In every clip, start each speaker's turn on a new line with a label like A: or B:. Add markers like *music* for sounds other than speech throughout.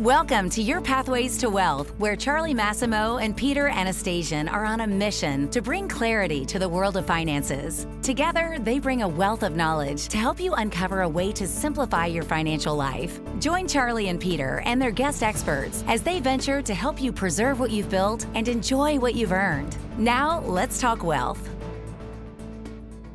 A: Welcome to Your Pathways to Wealth, where Charlie Massimo and Peter Anastasian are on a mission to bring clarity to the world of finances. Together, they bring a wealth of knowledge to help you uncover a way to simplify your financial life. Join Charlie and Peter and their guest experts as they venture to help you preserve what you've built and enjoy what you've earned. Now, let's talk wealth.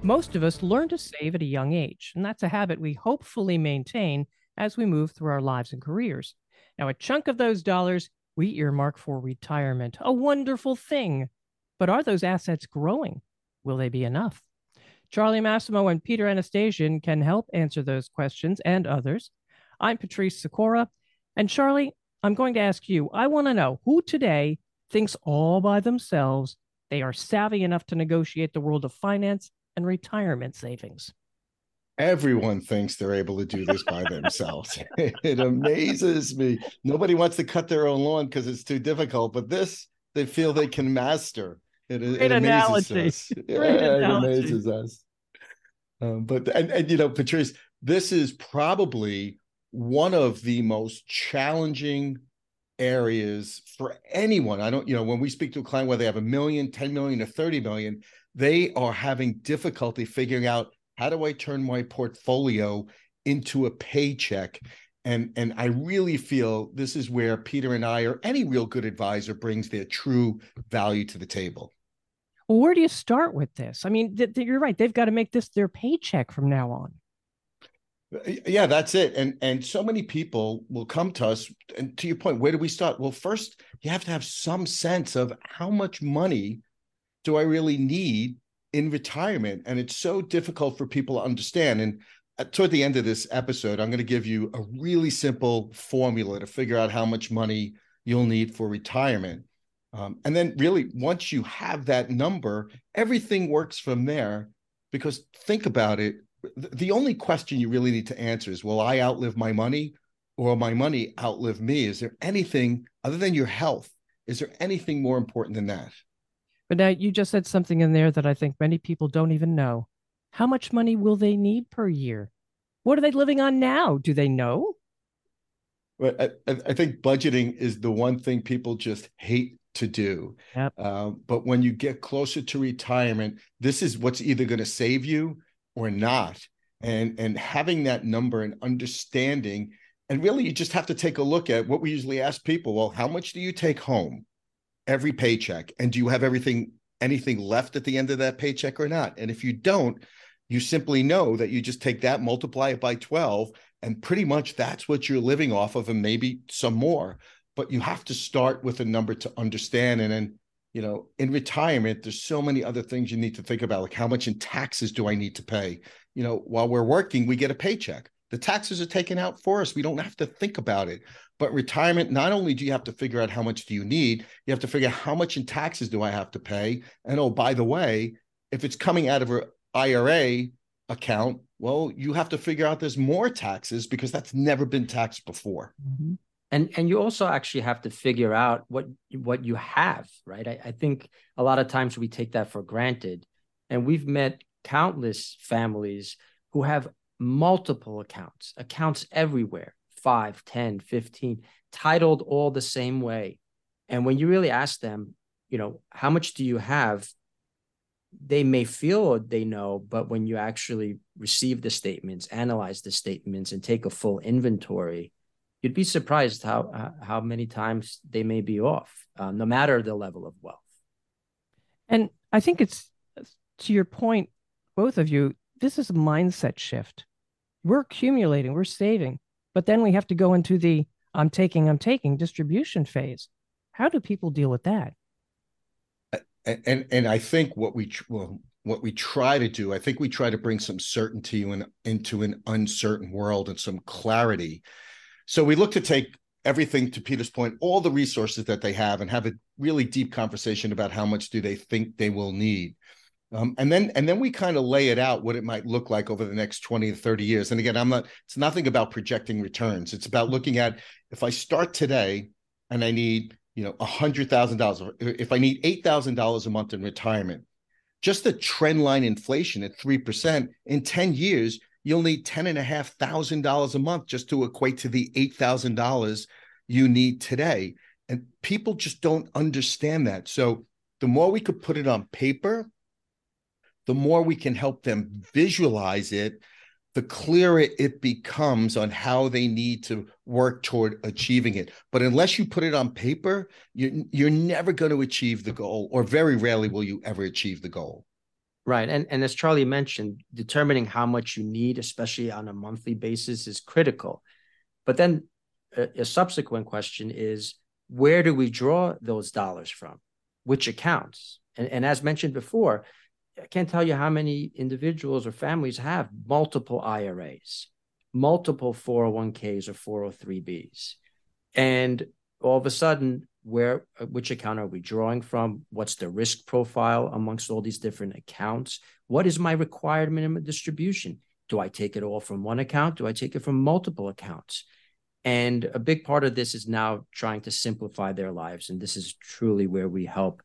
B: Most of us learn to save at a young age, and that's a habit we hopefully maintain as we move through our lives and careers. Now, a chunk of those dollars we earmark for retirement, a wonderful thing. But are those assets growing? Will they be enough? Charlie Massimo and Peter Anastasian can help answer those questions and others. I'm Patrice Sikora. And Charlie, I'm going to ask you I want to know who today thinks all by themselves they are savvy enough to negotiate the world of finance and retirement savings
C: everyone thinks they're able to do this by themselves. *laughs* it amazes me. Nobody wants to cut their own lawn because it's too difficult, but this they feel they can master. It, it amazes us. *laughs* Yeah, it amazes us. Um, but and, and you know, Patrice, this is probably one of the most challenging areas for anyone. I don't, you know, when we speak to a client, whether they have a million, 10 million, or 30 million, they are having difficulty figuring out how do I turn my portfolio into a paycheck? And, and I really feel this is where Peter and I, or any real good advisor, brings their true value to the table.
B: Well, where do you start with this? I mean, th- th- you're right. They've got to make this their paycheck from now on.
C: Uh, yeah, that's it. And and so many people will come to us. And to your point, where do we start? Well, first you have to have some sense of how much money do I really need in retirement and it's so difficult for people to understand. And toward the end of this episode i'm going to give you a really simple formula to figure out how much money you'll need for retirement. Um, and then really once you have that number everything works from there because think about it the only question you really need to answer is will i outlive my money or will my money outlive me? Is there anything other than your health is there anything more important than that
B: but now you just said something in there that I think many people don't even know. How much money will they need per year? What are they living on now? Do they know?
C: Well, I, I think budgeting is the one thing people just hate to do. Yep. Uh, but when you get closer to retirement, this is what's either going to save you or not. And and having that number and understanding, and really you just have to take a look at what we usually ask people. Well, how much do you take home? Every paycheck? And do you have everything anything left at the end of that paycheck or not? And if you don't you simply know that you just take that multiply it by 12 and pretty much that's what you're living off of and maybe some more. But you have to start with a number to understand. And then you know in retirement there's so many other things you need to think about like how much in taxes do i need to pay? You know while we're working we get a paycheck the taxes are taken out for us we don't have to think about it but retirement, not only do you have to figure out how much do you need, you have to figure out how much in taxes do I have to pay. And oh, by the way, if it's coming out of an IRA account, well, you have to figure out there's more taxes because that's never been taxed before.
D: Mm-hmm. And and you also actually have to figure out what what you have, right? I, I think a lot of times we take that for granted. And we've met countless families who have multiple accounts, accounts everywhere 5, 10, 15, titled all the same way. And when you really ask them, you know, how much do you have? They may feel they know, but when you actually receive the statements, analyze the statements, and take a full inventory, you'd be surprised how how many times they may be off, um, no matter the level of wealth.
B: And I think it's to your point, both of you. This is a mindset shift. We're accumulating, we're saving, but then we have to go into the I'm taking, I'm taking distribution phase. How do people deal with that?
C: And and, and I think what we well what we try to do, I think we try to bring some certainty in, into an uncertain world and some clarity. So we look to take everything to Peter's point, all the resources that they have, and have a really deep conversation about how much do they think they will need. Um, and then and then we kind of lay it out what it might look like over the next 20 to 30 years. And again, I'm not, it's nothing about projecting returns. It's about looking at if I start today and I need, you know, hundred thousand dollars, if I need eight thousand dollars a month in retirement, just the trend line inflation at three percent in 10 years, you'll need ten and a half thousand dollars a month just to equate to the eight thousand dollars you need today. And people just don't understand that. So the more we could put it on paper, the more we can help them visualize it, the clearer it becomes on how they need to work toward achieving it. But unless you put it on paper, you, you're never going to achieve the goal, or very rarely will you ever achieve the goal.
D: Right. And, and as Charlie mentioned, determining how much you need, especially on a monthly basis, is critical. But then a, a subsequent question is where do we draw those dollars from? Which accounts? And, and as mentioned before, I can't tell you how many individuals or families have multiple IRAs, multiple 401ks or 403bs. And all of a sudden, where which account are we drawing from? What's the risk profile amongst all these different accounts? What is my required minimum distribution? Do I take it all from one account? Do I take it from multiple accounts? And a big part of this is now trying to simplify their lives. And this is truly where we help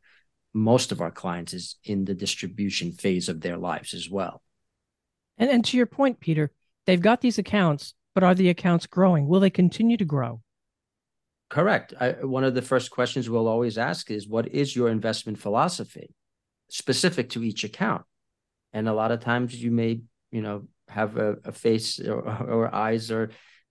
D: most of our clients is in the distribution phase of their lives as well.
B: And, and to your point, Peter, they've got these accounts, but are the accounts growing? Will they continue to grow?
D: Correct. I, one of the first questions we'll always ask is what is your investment philosophy specific to each account? And a lot of times you may, you know, have a, a face or, or, eyes or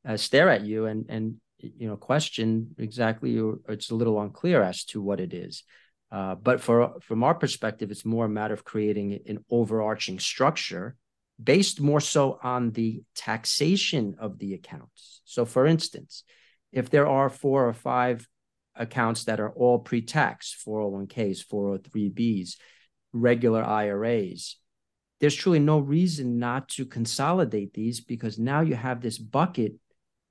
D: uh, stare at you and, and, you know, question exactly, or it's a little unclear as to what it is. Uh, but for from our perspective, it's more a matter of creating an overarching structure based more so on the taxation of the accounts. So, for instance, if there are four or five accounts that are all pre-tax, 401ks, 403bs, regular IRAs, there's truly no reason not to consolidate these because now you have this bucket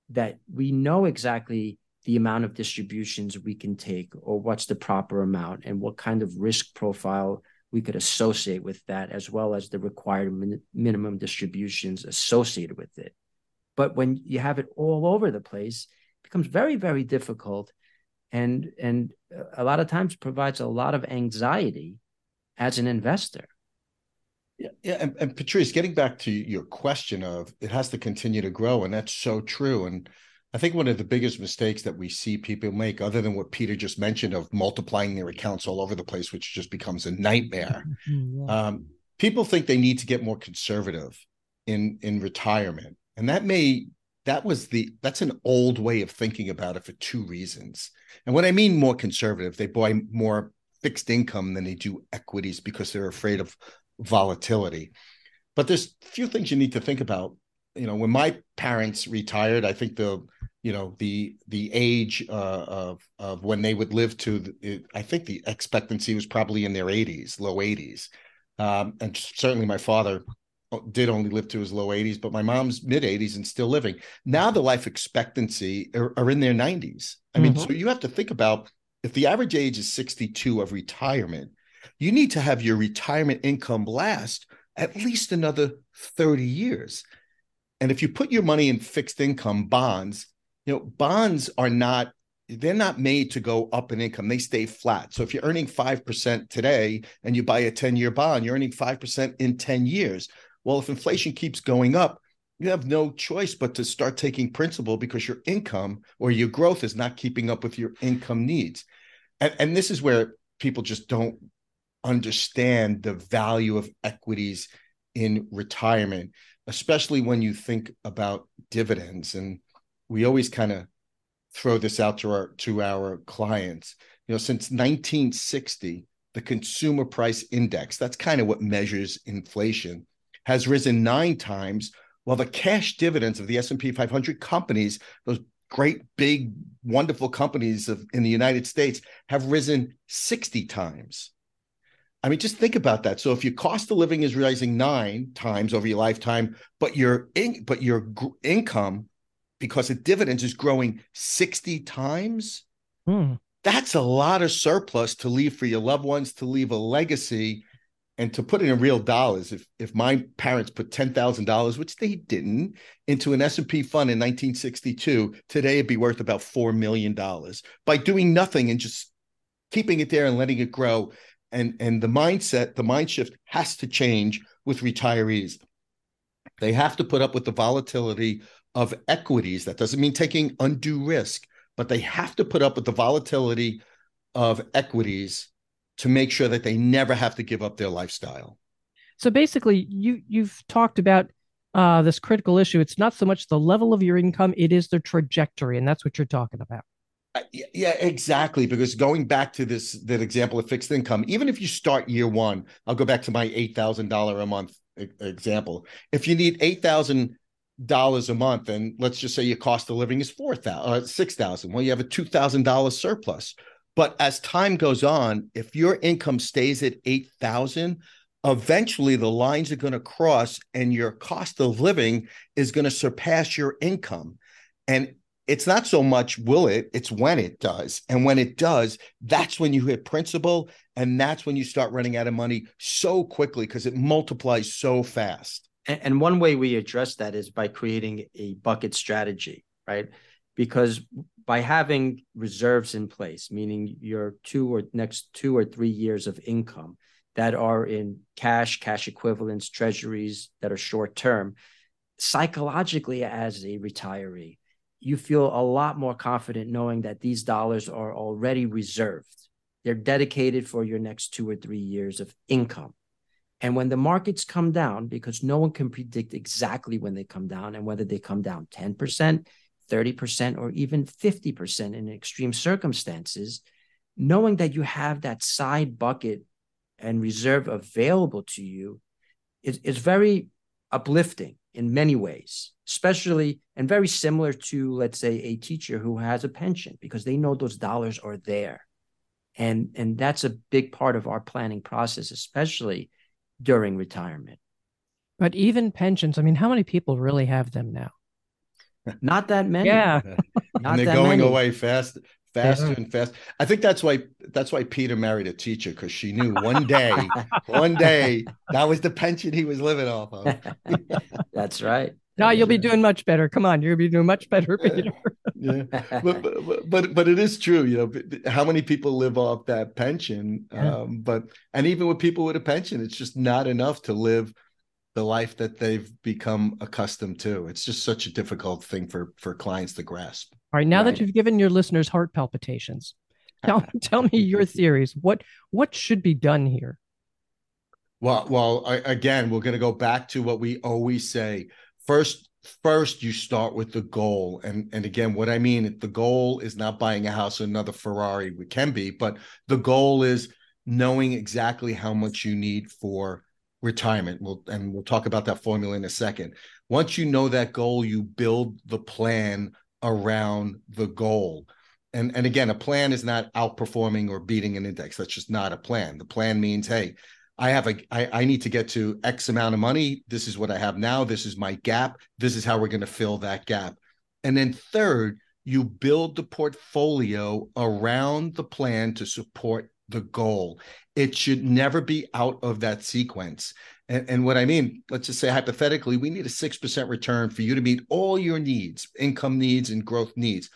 D: that we know exactly the amount of distributions we can take or what's the proper amount and what kind of risk profile we could associate with that as well as the required min- minimum distributions associated with it but when you have it all over the place it becomes very very difficult and and a lot of times provides a lot of anxiety as an investor
C: yeah, yeah, and, and Patrice, getting back to your question of it has to continue to grow, and that's so true. And I think one of the biggest mistakes that we see people make, other than what Peter just mentioned of multiplying their accounts all over the place, which just becomes a nightmare. *laughs* Yeah. um, people think they need to get more conservative in in retirement, and that may that was the that's an old way of thinking about it for two reasons. And what I mean more conservative, they buy more fixed income than they do equities because they're afraid of volatility. But there's a few things you need to think about you know when my parents retired i think the you know the the age uh, of of when they would live to the, i think the expectancy was probably in their 80s low 80s um, and certainly my father did only live to his low 80s but my mom's mid 80s and still living. Now the life expectancy are, are in their 90s i mean mm-hmm. so you have to think about if the average age is 62 of retirement you need to have your retirement income last at least another 30 years and if you put your money in fixed income bonds, you know, bonds are not they're not made to go up in income. They stay flat. So if you're earning 5% today and you buy a 10-year bond, you're earning 5% in 10 years. Well, if inflation keeps going up, you have no choice but to start taking principal because your income or your growth is not keeping up with your income needs. And, and this is where people just don't understand the value of equities in retirement especially when you think about dividends. And we always kind of throw this out to our to our clients. You know, since 1960, the consumer price index, that's kind of what measures inflation, has risen nine times, while the cash dividends of the S&P 500 companies, those great big wonderful companies of in the United States have risen 60 times. I mean, just think about that. So if your cost of living is rising nine times over your lifetime, but your in, but your g- income because of dividends is growing 60 times, hmm. that's a lot of surplus to leave for your loved ones, to leave a legacy. And to put it in real dollars, if if my parents put ten thousand dollars, which they didn't, into an S and P fund in 1962, today it'd be worth about four million dollars by doing nothing and just keeping it there and letting it grow and and the mindset the mind shift has to change with retirees they have to put up with the volatility of equities that doesn't mean taking undue risk but they have to put up with the volatility of equities to make sure that they never have to give up their lifestyle.
B: So basically, you you've talked about uh, this critical issue. It's not so much the level of your income; it is the trajectory, and that's what you're talking about.
C: Uh, yeah, exactly. Because going back to this that example of fixed income, even if you start year one, I'll go back to my eight thousand dollar a month example. If you need eight thousand dollars a month, and let's just say your cost of living is four thousand, uh, six thousand, well, you have a two thousand dollars surplus. But as time goes on, if your income stays at eight thousand, eventually the lines are going to cross and your cost of living is going to surpass your income. And it's not so much will it, it's when it does. And when it does, that's when you hit principal. And that's when you start running out of money so quickly because it multiplies so fast.
D: And one way we address that is by creating a bucket strategy, right? Because by having reserves in place, meaning your two or next two or three years of income, that are in cash, cash equivalents, treasuries that are short term, psychologically, as a retiree, you feel a lot more confident knowing that these dollars are already reserved. They're dedicated for your next two or three years of income. And when the markets come down, because no one can predict exactly when they come down and whether they come down 10%, 30%, or even 50% in extreme circumstances, knowing that you have that side bucket and reserve available to you is, is very uplifting in many ways, especially and very similar to, let's say, a teacher who has a pension because they know those dollars are there. And, and that's a big part of our planning process, especially during retirement.
B: But even pensions, I mean, how many people really have them now?
D: Not that many.
B: Yeah.
C: and they're going many. away fast faster and faster. I think that's why that's why Peter married a teacher because she knew one day, *laughs* one day that was the pension he was living off of. *laughs*
D: that's right.
B: Now you'll be doing much better. Come on, you'll be doing much better, *laughs* Peter.
C: yeah, but, but, but but it is true. You know, how many people live off that pension? Yeah. Um, but and even with people with a pension, it's just not enough to live the life that they've become accustomed to. It's just such a difficult thing for for clients to grasp.
B: All right, now right. that you've given your listeners heart palpitations, *laughs* tell tell me your *laughs* theories. What what should be done here?
C: Well, well, I, again, we're going to go back to what we always say. First, first you start with the goal, and and again, what I mean, the goal is not buying a house or another Ferrari. We can be, but the goal is knowing exactly how much you need for retirement. We'll and we'll talk about that formula in a second. Once you know that goal, you build the plan around the goal. And, and again, a plan is not outperforming or beating an index. That's just not a plan. The plan means, hey, I have a I, I need to get to X amount of money. This is what I have now. This is my gap. This is how we're going to fill that gap. And then third, you build the portfolio around the plan to support the goal. It should never be out of that sequence. And, and, what I mean, let's just say hypothetically, we need a 6% return for you to meet all your needs, income needs and growth needs.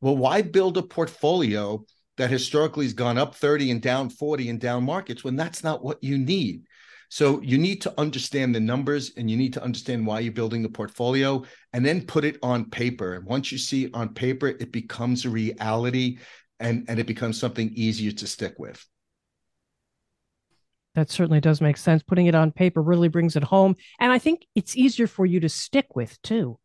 C: Well, why build a portfolio that historically has gone up 30 and down 40 and down markets when that's not what you need? So you need to understand the numbers and you need to understand why you're building the portfolio and then put it on paper. And once you see it on paper, it becomes a reality and, and it becomes something easier to stick with.
B: That certainly does make sense. Putting it on paper really brings it home. And I think it's easier for you to stick with too.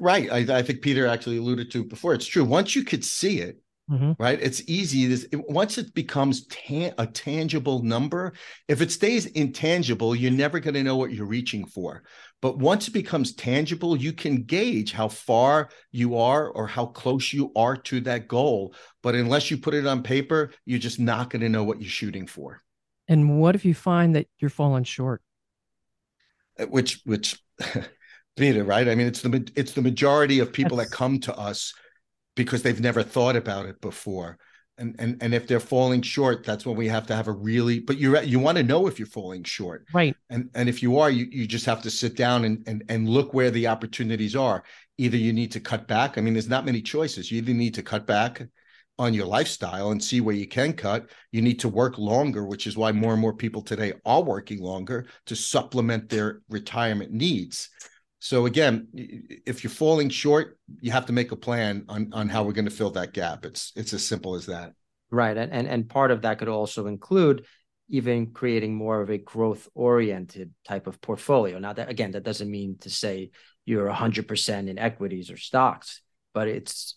C: Right. I, I think Peter actually alluded to it before. It's true. Once you could see it, Mm-hmm. right? It's easy. This once it becomes ta- a tangible number, if it stays intangible, you're never going to know what you're reaching for. But once it becomes tangible, you can gauge how far you are or how close you are to that goal. But unless you put it on paper, you're just not going to know what you're shooting for.
B: And what if you find that you're falling short?
C: Uh, which, which, *laughs* Peter, right? I mean, it's the it's the majority of people That's... that come to us because they've never thought about it before and and and if they're falling short that's when we have to have a really but you you want to know if you're falling short.
B: Right.
C: And and if you are you you just have to sit down and and and look where the opportunities are. Either you need to cut back i mean there's not many choices. You either need to cut back on your lifestyle and see where you can cut. You need to work longer which is why more and more people today are working longer to supplement their retirement needs So again, if you're falling short, you have to make a plan on on how we're going to fill that gap. It's it's as simple as that.
D: Right, and and and part of that could also include even creating more of a growth oriented type of portfolio. Now that again, that doesn't mean to say you're 100% in equities or stocks, but it's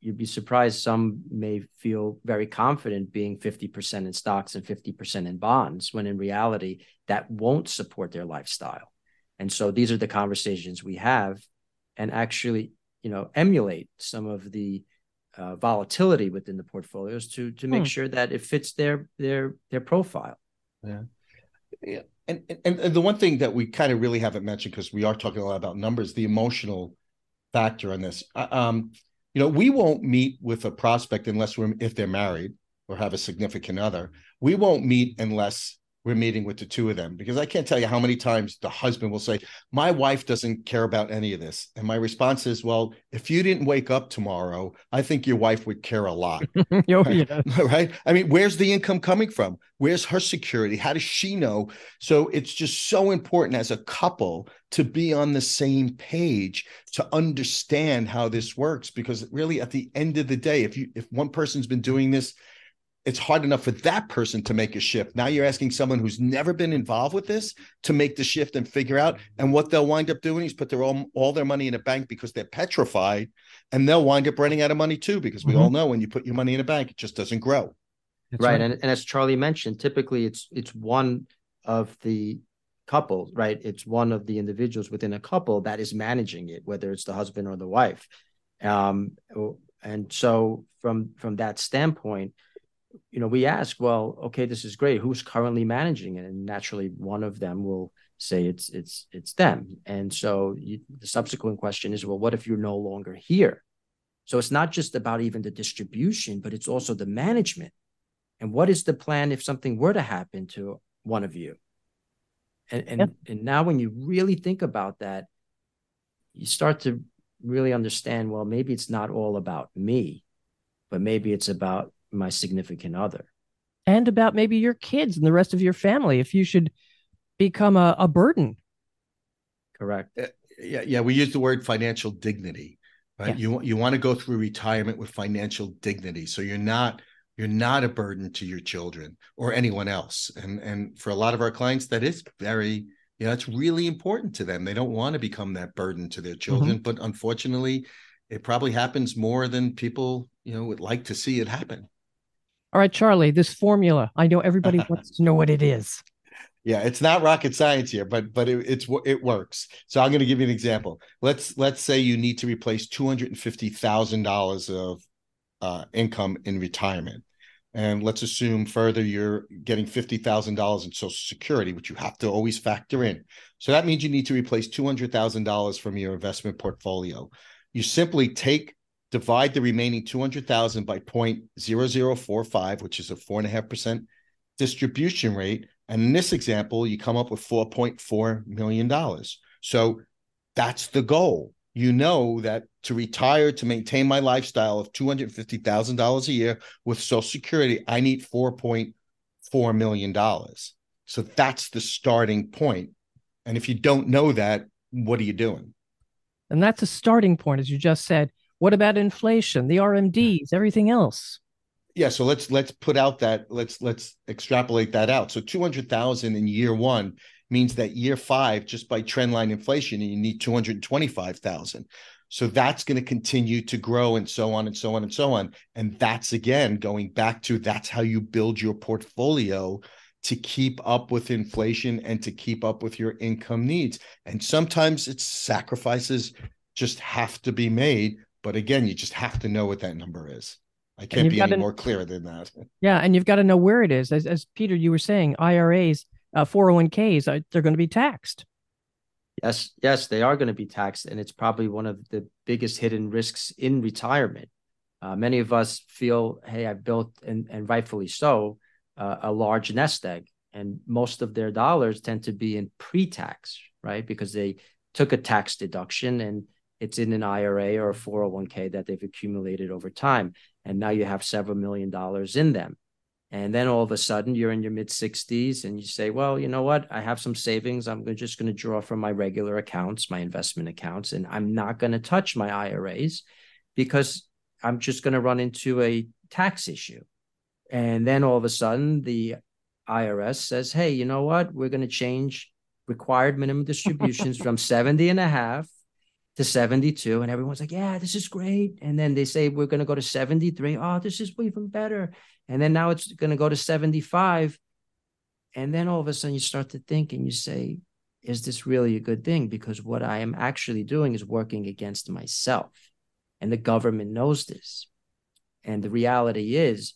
D: you'd be surprised some may feel very confident being 50% in stocks and 50% in bonds when in reality that won't support their lifestyle. And so these are the conversations we have and actually, you know, emulate some of the uh, volatility within the portfolios to to make hmm. sure that it fits their their their profile.
C: Yeah. Yeah. And, and and the one thing that we kind of really haven't mentioned because we are talking a lot about numbers, the emotional factor on this. Uh, um, you know, we won't meet with a prospect unless we're if they're married or have a significant other. We won't meet unless we're meeting with the two of them because I can't tell you how many times the husband will say, My wife doesn't care about any of this. And my response is, Well, if you didn't wake up tomorrow, I think your wife would care a lot. *laughs* oh, yeah. *laughs* right? I mean, where's the income coming from? Where's her security? How does she know? So it's just so important as a couple to be on the same page to understand how this works because really at the end of the day if you if one person's been doing this it's hard enough for that person to make a shift. Now you're asking someone who's never been involved with this to make the shift and figure out. And what they'll wind up doing is put their own all their money in a bank because they're petrified, and they'll wind up running out of money too. Because we mm-hmm. all know when you put your money in a bank, it just doesn't grow.
D: Right. right. And, and as Charlie mentioned, typically it's it's one of the couple, right? It's one of the individuals within a couple that is managing it, whether it's the husband or the wife. Um, and so from from that standpoint, you know, we ask, well, okay, this is great. Who's currently managing it? And naturally, one of them will say it's it's it's them. And so you, the subsequent question is, well, what if you're no longer here? So it's not just about even the distribution, but it's also the management. And what is the plan if something were to happen to one of you? And and, yep. and now when you really think about that, you start to really understand, well, maybe it's not all about me, but maybe it's about my significant other.
B: And about maybe your kids and the rest of your family if you should become a, a burden.
D: Correct. Uh,
C: yeah, yeah. We use the word financial dignity, right? Yeah. You you want to go through retirement with financial dignity, so you're not you're not a burden to your children or anyone else. And and for a lot of our clients, that is very you know it's really important to them. They don't want to become that burden to their children, mm-hmm. but unfortunately, it probably happens more than people you know would like to see it happen.
B: All right, Charlie, this formula. I know everybody *laughs* wants to know what it is.
C: Yeah, it's not rocket science here, but but it, it's it works. So I'm going to give you an example. Let's let's say you need to replace two hundred and fifty thousand dollars of uh, income in retirement, and let's assume further you're getting fifty thousand dollars in Social Security, which you have to always factor in. So that means you need to replace two hundred thousand dollars from your investment portfolio. You simply take divide the remaining 200,000 by 0.0045, which is a four and a half percent distribution rate. And in this example, you come up with $4.4 million. So that's the goal. You know that to retire, to maintain my lifestyle of $250,000 a year with Social Security, I need $4.4 million. So that's the starting point. And if you don't know that, what are you doing?
B: And that's a starting point, as you just said. What about inflation, the RMDs, everything else?
C: Yeah, so let's let's put out that let's let's extrapolate that out. So 200,000 in year 1 means that year 5 just by trendline inflation you need 225,000. So that's going to continue to grow and so on and so on and so on. And that's again going back to that's how you build your portfolio to keep up with inflation and to keep up with your income needs. And sometimes it's sacrifices just have to be made but again, you just have to know what that number is. I can't be any to, more clear than that.
B: Yeah, and you've got to know where it is. As, as Peter, you were saying, IRAs, uh, 401ks, uh, they're going to be taxed.
D: Yes, yes, they are going to be taxed, and it's probably one of the biggest hidden risks in retirement. Uh, many of us feel, hey, I've built, and, and rightfully so, uh, a large nest egg, and most of their dollars tend to be in pre-tax, right? Because they took a tax deduction and it's in an IRA or a 401k that they've accumulated over time. And now you have several million dollars in them. And then all of a sudden you're in your mid 60s and you say, well, you know what? I have some savings. I'm just going to draw from my regular accounts, my investment accounts, and I'm not going to touch my IRAs because I'm just going to run into a tax issue. And then all of a sudden the IRS says, hey, you know what? We're going to change required minimum distributions *laughs* from 70 and a half to 72 and everyone's like yeah this is great. And then they say we're going to go to 73 oh this is even better. And then now it's going to go to 75 and then all of a sudden you start to think and you say is this really a good thing? Because what i am actually doing is working against myself. And the government knows this. And the reality is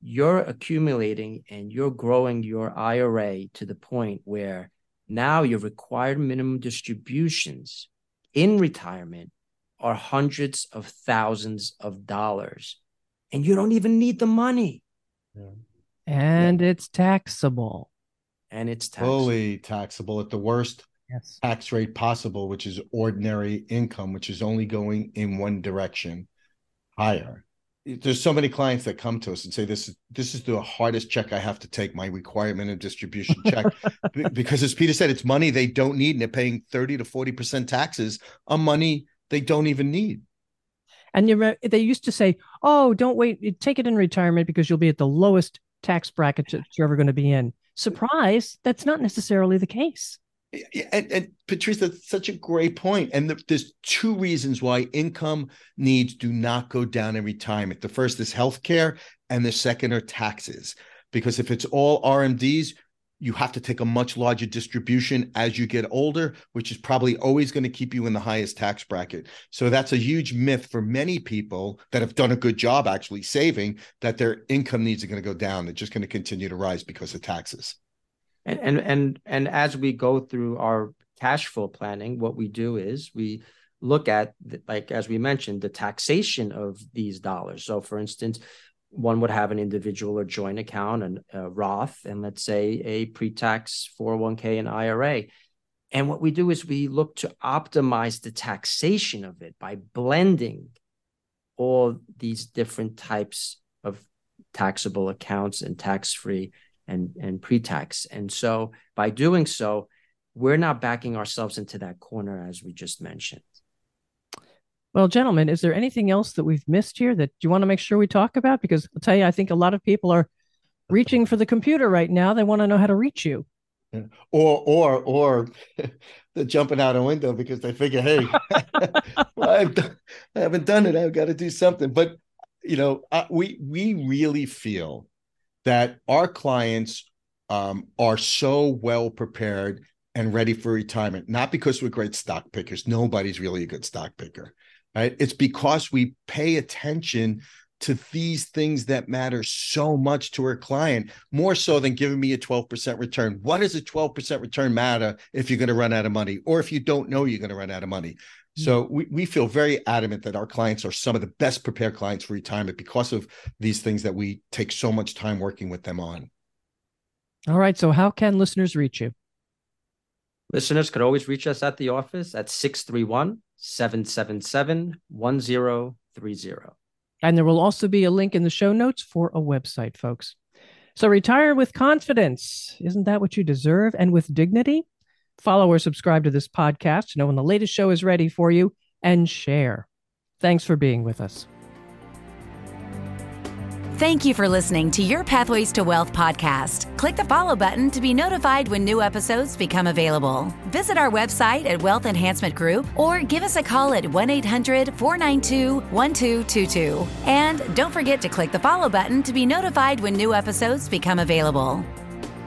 D: you're accumulating and you're growing your ira to the point where now your required minimum distributions in retirement are hundreds of thousands of dollars and you don't even need the money.
B: Yeah. And yeah. it's taxable.
D: And it's taxable.
C: fully taxable at the worst yes. tax rate possible, which is ordinary income, which is only going in one direction higher there's so many clients that come to us and say this is this is the hardest check I have to take my requirement and distribution check *laughs* because as Peter said it's money they don't need and they're paying 30 to 40% taxes on money they don't even need.
B: And you they used to say, "Oh, don't wait, take it in retirement because you'll be at the lowest tax bracket that you're ever going to be in." Surprise, that's not necessarily the case.
C: And, and Patrice, that's such a great point. And the, there's two reasons why income needs do not go down in retirement. The first is healthcare, and the second are taxes. Because if it's all RMDs, you have to take a much larger distribution as you get older, which is probably always going to keep you in the highest tax bracket. So that's a huge myth for many people that have done a good job actually saving that their income needs are going to go down. They're just going to continue to rise because of taxes.
D: And and and and as we go through our cash flow planning, what we do is we look at like as we mentioned the taxation of these dollars. So for instance, one would have an individual or joint account and a Roth and let's say a pre-tax 401k and IRA. And what we do is we look to optimize the taxation of it by blending all these different types of taxable accounts and tax-free and, and pre-tax. And so by doing so, we're not backing ourselves into that corner as we just mentioned.
B: Well, gentlemen, is there anything else that we've missed here that you want to make sure we talk about? Because I'll tell you, I think a lot of people are reaching for the computer right now. They want to know how to reach you.
C: Or or or *laughs* they're jumping out a window because they figure, hey, *laughs* well, I've done, I haven't done it. I've got to do something. But you know, uh, we we really feel that our clients um, are so well prepared and ready for retirement, not because we're great stock pickers. Nobody's really a good stock picker, right? It's because we pay attention to these things that matter so much to our client, more so than giving me a 12% return. What does a 12% return matter if you're going to run out of money or if you don't know you're going to run out of money? So mm. we, we feel very adamant that our clients are some of the best prepared clients for retirement because of these things that we take so much time working with them on.
B: All right. So how can listeners reach you?
D: Listeners could always reach us at the office at 631 777 1030.
B: And there will also be a link in the show notes for a website, folks. So retire with confidence. Isn't that what you deserve? And with dignity? Follow or subscribe to this podcast to know when the latest show is ready for you and share. Thanks for being with us.
A: Thank you for listening to Your Pathways to Wealth podcast. Click the follow button to be notified when new episodes become available. Visit our website at Wealth Enhancement Group or give us a call at 1 800 492 1222. And don't forget to click the follow button to be notified when new episodes become available.